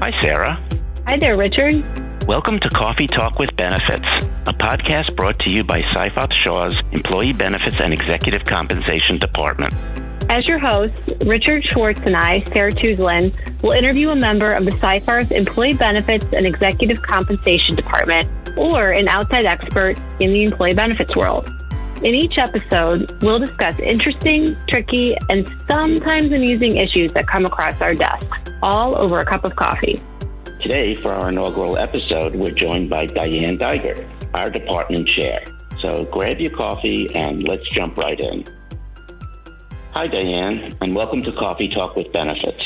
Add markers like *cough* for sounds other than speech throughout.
Hi, Sarah. Hi there, Richard. Welcome to Coffee Talk with Benefits, a podcast brought to you by Seyfarth Shaw's Employee Benefits and Executive Compensation Department. As your hosts, Richard Schwartz and I, Sarah Tuzlin, will interview a member of the Seyfarth Employee Benefits and Executive Compensation Department or an outside expert in the employee benefits world. In each episode, we'll discuss interesting, tricky, and sometimes amusing issues that come across our desks, all over a cup of coffee. Today, for our inaugural episode, we're joined by Diane Dygert, our department chair. So grab your coffee and let's jump right in. Hi, Diane, and welcome to Coffee Talk with Benefits.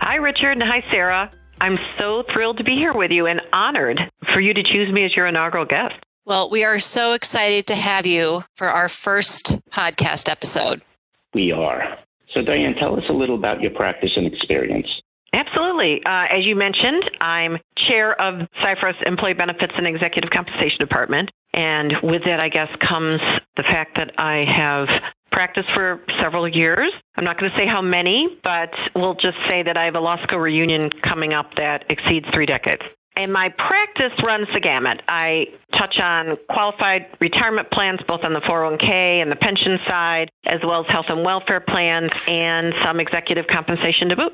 Hi, Richard, and hi, Sarah. I'm so thrilled to be here with you and honored for you to choose me as your inaugural guest. Well, we are so excited to have you for our first podcast episode. We are. So, Diane, tell us a little about your practice and experience. Absolutely. Uh, as you mentioned, I'm chair of Seyfarth's Employee Benefits and Executive Compensation Department. And with that, I guess, comes the fact that I have practiced for several years. I'm not going to say how many, but we'll just say that I have a law school reunion coming up that exceeds three decades. And my practice runs the gamut. I touch on qualified retirement plans, both on the 401k and the pension side, as well as health and welfare plans and some executive compensation to boot.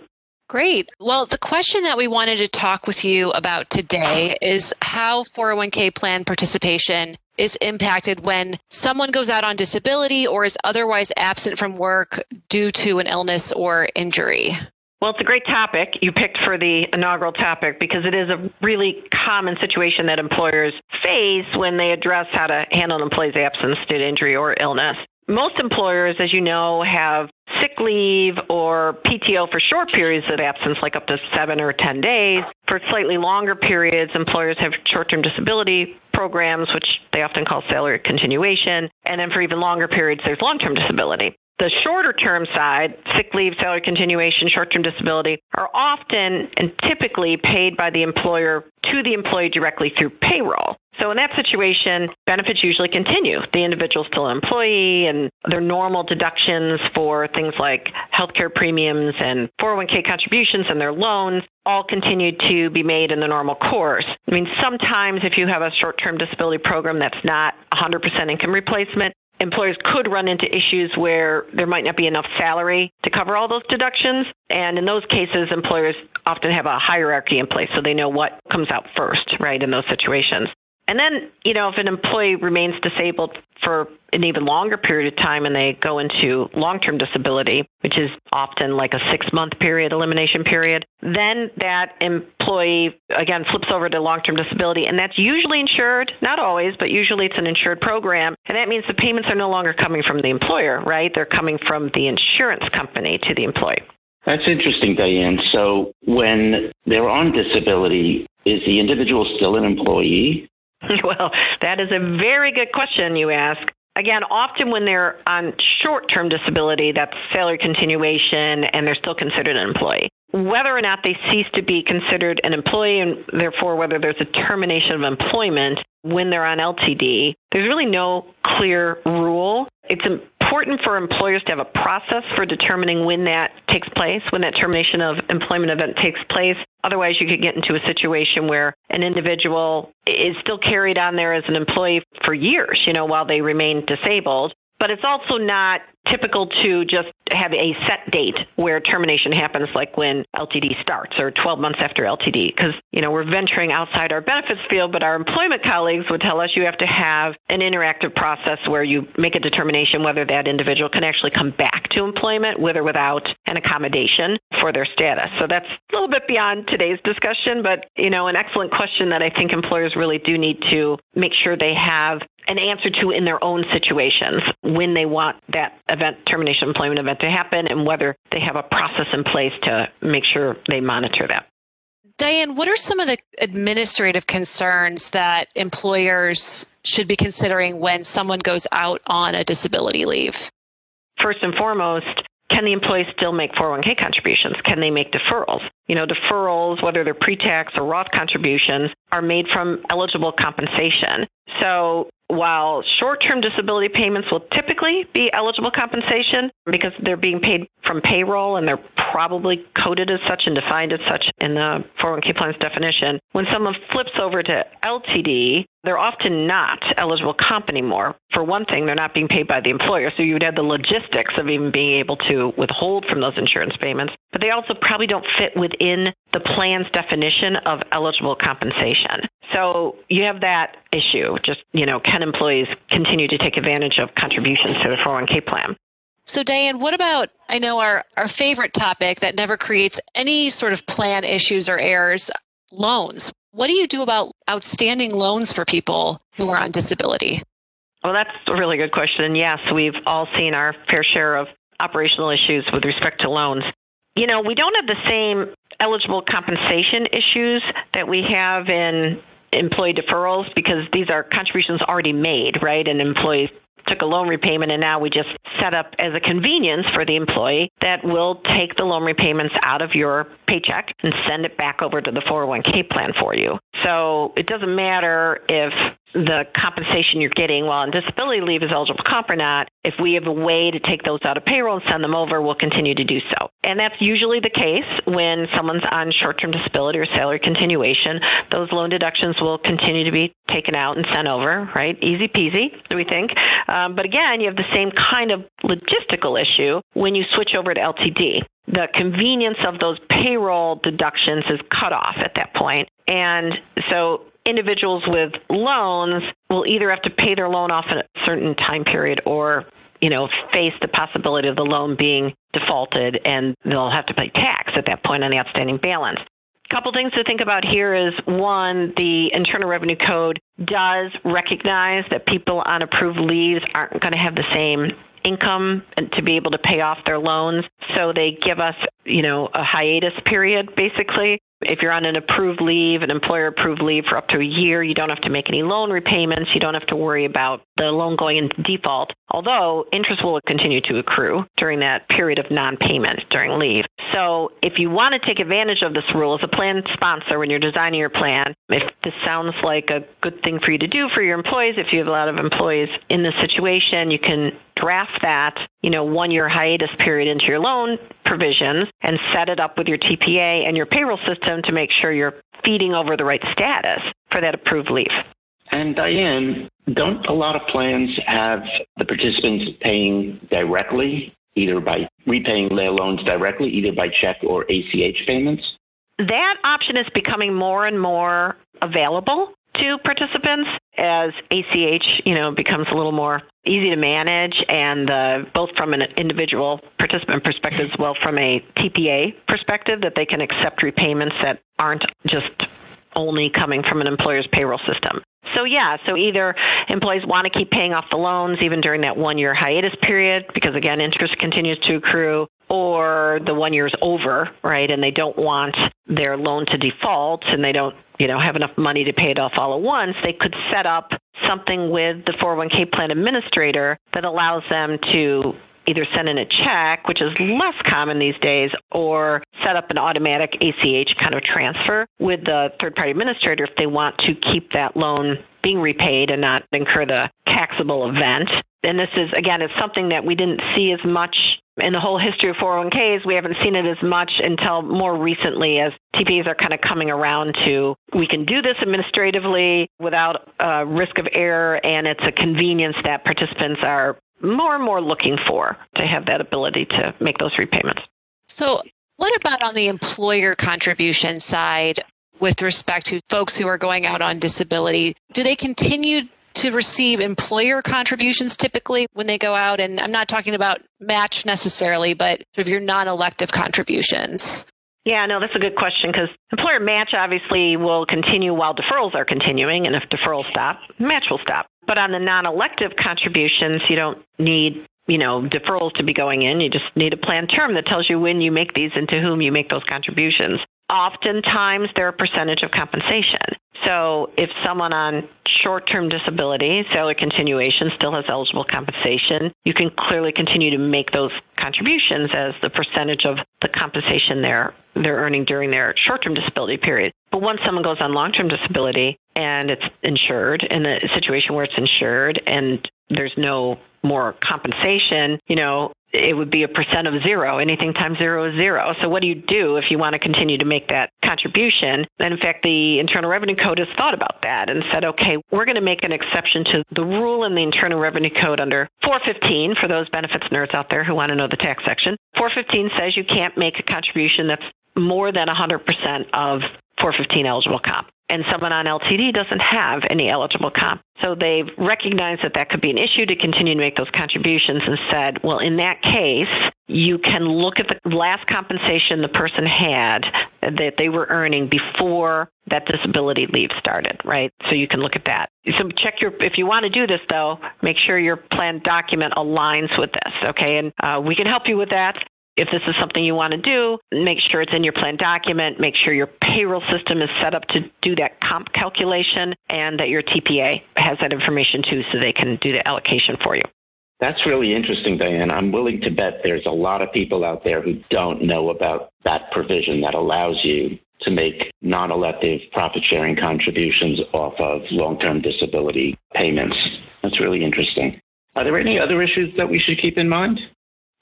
Great. Well, the question that we wanted to talk with you about today is how 401k plan participation is impacted when someone goes out on disability or is otherwise absent from work due to an illness or injury. Well, it's a great topic you picked for the inaugural topic because it is a really common situation that employers face when they address how to handle an employee's absence due to injury or illness. Most employers, as you know, have sick leave or PTO for short periods of absence, like up to seven or 10 days. For slightly longer periods, employers have short term disability programs, which they often call salary continuation. And then for even longer periods, there's long term disability. The shorter term side, sick leave, salary continuation, short term disability, are often and typically paid by the employer to the employee directly through payroll. So in that situation, benefits usually continue. The individual's still an employee and their normal deductions for things like healthcare premiums and 401k contributions and their loans all continue to be made in the normal course. I mean, sometimes if you have a short-term disability program that's not 100% income replacement, employers could run into issues where there might not be enough salary to cover all those deductions. And in those cases, employers often have a hierarchy in place so they know what comes out first, right, in those situations. And then, you know, if an employee remains disabled for an even longer period of time and they go into long term disability, which is often like a six month period, elimination period, then that employee again flips over to long term disability. And that's usually insured, not always, but usually it's an insured program. And that means the payments are no longer coming from the employer, right? They're coming from the insurance company to the employee. That's interesting, Diane. So when they're on disability, is the individual still an employee? *laughs* Well, that is a very good question you ask. Again, often when they're on short term disability, that's salary continuation and they're still considered an employee. Whether or not they cease to be considered an employee and therefore whether there's a termination of employment when they're on LTD, there's really no clear rule. It's important for employers to have a process for determining when that takes place, when that termination of employment event takes place. Otherwise, you could get into a situation where an individual is still carried on there as an employee for years, you know, while they remain disabled. But it's also not typical to just have a set date where termination happens, like when LTD starts or 12 months after LTD, because you know we're venturing outside our benefits field. But our employment colleagues would tell us you have to have an interactive process where you make a determination whether that individual can actually come back to employment with or without an accommodation for their status. So that's a little bit beyond today's discussion, but you know an excellent question that I think employers really do need to make sure they have an answer to in their own situations when they want that event, termination employment event to happen, and whether they have a process in place to make sure they monitor that. Diane, what are some of the administrative concerns that employers should be considering when someone goes out on a disability leave? First and foremost, can the employee still make 401k contributions? Can they make deferrals? You know, deferrals, whether they're pre tax or Roth contributions, are made from eligible compensation. So while short term disability payments will typically be eligible compensation because they're being paid from payroll and they're probably coded as such and defined as such in the 401k plan's definition, when someone flips over to LTD, they're often not eligible comp anymore. For one thing, they're not being paid by the employer, so you would have the logistics of even being able to withhold from those insurance payments. But they also probably don't fit within the plan's definition of eligible compensation. So you have that issue. Just, you know, can employees continue to take advantage of contributions to the 401k plan? So, Diane, what about I know our, our favorite topic that never creates any sort of plan issues or errors loans. What do you do about outstanding loans for people who are on disability? Well, that's a really good question. Yes, we've all seen our fair share of operational issues with respect to loans. You know, we don't have the same eligible compensation issues that we have in employee deferrals because these are contributions already made, right? And employees took a loan repayment and now we just set up as a convenience for the employee that will take the loan repayments out of your paycheck and send it back over to the 401k plan for you. So it doesn't matter if the compensation you're getting while on disability leave is eligible for comp or not. If we have a way to take those out of payroll and send them over, we'll continue to do so. And that's usually the case when someone's on short term disability or salary continuation. Those loan deductions will continue to be taken out and sent over, right? Easy peasy, do we think. Um, but again, you have the same kind of logistical issue when you switch over to LTD the convenience of those payroll deductions is cut off at that point. And so individuals with loans will either have to pay their loan off in a certain time period or you know face the possibility of the loan being defaulted and they'll have to pay tax at that point on the outstanding balance a couple things to think about here is one, the Internal Revenue Code does recognize that people on approved leaves aren't going to have the same income and to be able to pay off their loans. So they give us, you know, a hiatus period basically if you're on an approved leave, an employer approved leave for up to a year, you don't have to make any loan repayments. You don't have to worry about the loan going into default, although interest will continue to accrue during that period of non payment during leave. So if you want to take advantage of this rule as a plan sponsor when you're designing your plan, if this sounds like a good thing for you to do for your employees, if you have a lot of employees in this situation, you can draft that, you know, one year hiatus period into your loan provisions and set it up with your TPA and your payroll system to make sure you're feeding over the right status for that approved leave. And Diane, don't a lot of plans have the participants paying directly, either by repaying their loans directly, either by check or ACH payments? That option is becoming more and more available to participants as ACH, you know, becomes a little more easy to manage, and uh, both from an individual participant perspective as well from a TPA perspective, that they can accept repayments that aren't just only coming from an employer's payroll system. So yeah, so either employees want to keep paying off the loans even during that one year hiatus period because again interest continues to accrue or the one year is over, right? And they don't want their loan to default and they don't, you know, have enough money to pay it off all at once, they could set up something with the 401k plan administrator that allows them to either send in a check, which is less common these days, or set up an automatic ACH kind of transfer with the third party administrator if they want to keep that loan being repaid and not incur the taxable event. And this is, again, it's something that we didn't see as much in the whole history of 401ks, we haven't seen it as much until more recently as TPAs are kind of coming around to we can do this administratively without uh, risk of error, and it's a convenience that participants are more and more looking for to have that ability to make those repayments. So, what about on the employer contribution side with respect to folks who are going out on disability? Do they continue to receive employer contributions typically when they go out? And I'm not talking about match necessarily, but sort of your non elective contributions. Yeah, no, that's a good question because employer match obviously will continue while deferrals are continuing. And if deferrals stop, match will stop. But on the non-elective contributions, you don't need you know deferrals to be going in. You just need a plan term that tells you when you make these and to whom you make those contributions. Oftentimes, they're a percentage of compensation. So if someone on short term disability, salary continuation still has eligible compensation. You can clearly continue to make those contributions as the percentage of the compensation they're, they're earning during their short term disability period. But once someone goes on long term disability and it's insured, in a situation where it's insured and there's no more compensation, you know, it would be a percent of zero. Anything times zero is zero. So what do you do if you want to continue to make that contribution? And in fact, the Internal Revenue Code has thought about that and said, okay, we're going to make an exception to the rule in the Internal Revenue Code under 415 for those benefits nerds out there who want to know the tax section. 415 says you can't make a contribution that's more than 100% of 415 eligible comp and someone on LTD doesn't have any eligible comp. So they've recognized that that could be an issue to continue to make those contributions and said, well, in that case, you can look at the last compensation the person had that they were earning before that disability leave started, right? So you can look at that. So check your, if you want to do this though, make sure your plan document aligns with this, okay? And uh, we can help you with that. If this is something you want to do, make sure it's in your plan document. Make sure your payroll system is set up to do that comp calculation and that your TPA has that information too so they can do the allocation for you. That's really interesting, Diane. I'm willing to bet there's a lot of people out there who don't know about that provision that allows you to make non elective profit sharing contributions off of long term disability payments. That's really interesting. Are there any other issues that we should keep in mind?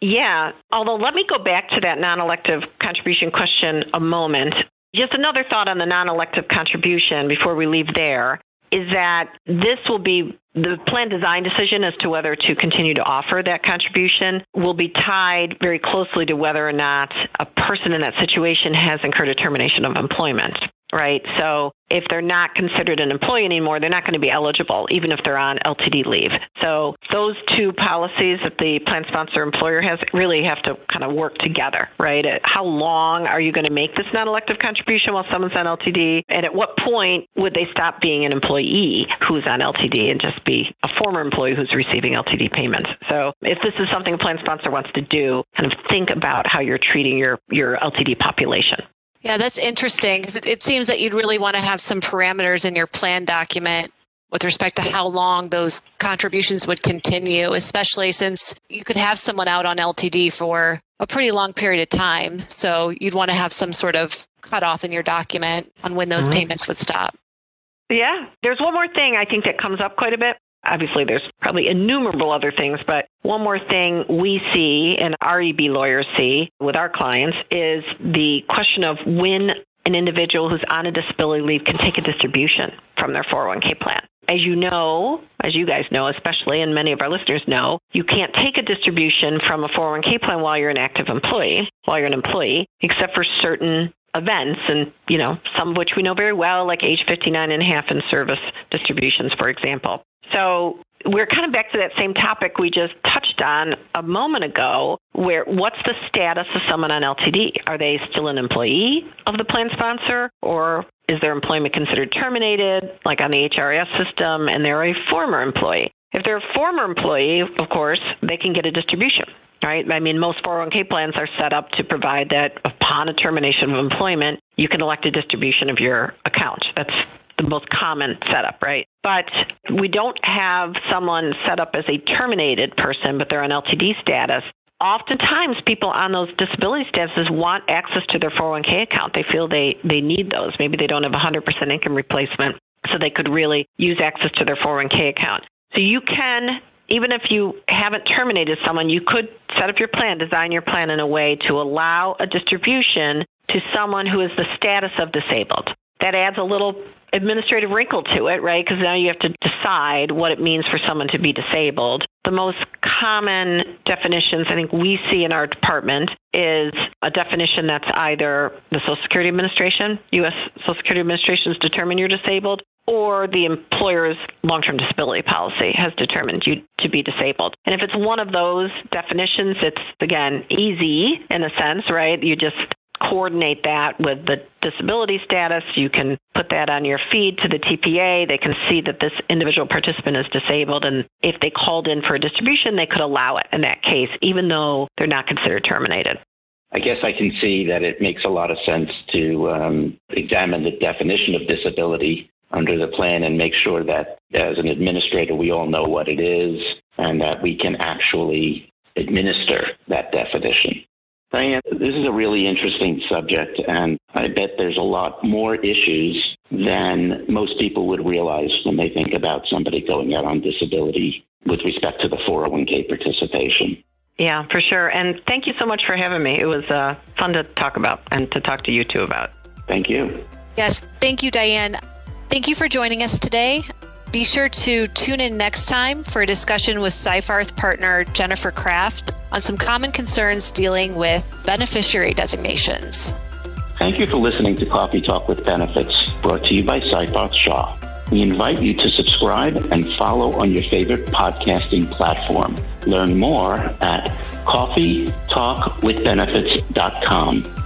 Yeah, although let me go back to that non elective contribution question a moment. Just another thought on the non elective contribution before we leave there is that this will be the plan design decision as to whether to continue to offer that contribution will be tied very closely to whether or not a person in that situation has incurred a termination of employment right? So if they're not considered an employee anymore, they're not going to be eligible, even if they're on LTD leave. So those two policies that the plan sponsor employer has really have to kind of work together, right? How long are you going to make this non elective contribution while someone's on LTD? And at what point would they stop being an employee who's on LTD and just be a former employee who's receiving LTD payments? So if this is something a plan sponsor wants to do, kind of think about how you're treating your, your LTD population. Yeah, that's interesting because it, it seems that you'd really want to have some parameters in your plan document with respect to how long those contributions would continue, especially since you could have someone out on LTD for a pretty long period of time. So you'd want to have some sort of cutoff in your document on when those mm-hmm. payments would stop. Yeah. There's one more thing I think that comes up quite a bit obviously there's probably innumerable other things, but one more thing we see and REB lawyers see with our clients is the question of when an individual who's on a disability leave can take a distribution from their 401k plan. As you know, as you guys know, especially, and many of our listeners know, you can't take a distribution from a 401k plan while you're an active employee, while you're an employee, except for certain events and you know some of which we know very well like age 59 and a half in service distributions for example so we're kind of back to that same topic we just touched on a moment ago where what's the status of someone on LTD? Are they still an employee of the plan sponsor or is their employment considered terminated like on the HRS system and they're a former employee? If they're a former employee, of course, they can get a distribution right? I mean, most 401k plans are set up to provide that upon a termination of employment, you can elect a distribution of your account. That's the most common setup, right? But we don't have someone set up as a terminated person, but they're on LTD status. Oftentimes, people on those disability statuses want access to their 401k account. They feel they, they need those. Maybe they don't have 100% income replacement, so they could really use access to their 401k account. So you can even if you haven't terminated someone, you could set up your plan, design your plan in a way to allow a distribution to someone who is the status of disabled that adds a little administrative wrinkle to it, right? Because now you have to decide what it means for someone to be disabled. The most common definitions I think we see in our department is a definition that's either the Social Security Administration, U.S. Social Security Administration has determined you're disabled, or the employer's long term disability policy has determined you to be disabled. And if it's one of those definitions, it's again easy in a sense, right? You just coordinate that with the disability status. You can put that on your feed to the TPA. They can see that this individual participant is disabled. And if they called in for a distribution, they could allow it in that case, even though they're not considered terminated. I guess I can see that it makes a lot of sense to um, examine the definition of disability under the plan and make sure that as an administrator, we all know what it is and that we can actually administer that definition. Diane, this is a really interesting subject, and I bet there's a lot more issues than most people would realize when they think about somebody going out on disability with respect to the 401k participation. Yeah, for sure. And thank you so much for having me. It was uh, fun to talk about and to talk to you two about. Thank you. Yes, thank you, Diane. Thank you for joining us today. Be sure to tune in next time for a discussion with Seyfarth partner Jennifer Kraft on some common concerns dealing with beneficiary designations. Thank you for listening to Coffee Talk with Benefits, brought to you by Seyfarth Shaw. We invite you to subscribe and follow on your favorite podcasting platform. Learn more at coffeetalkwithbenefits.com.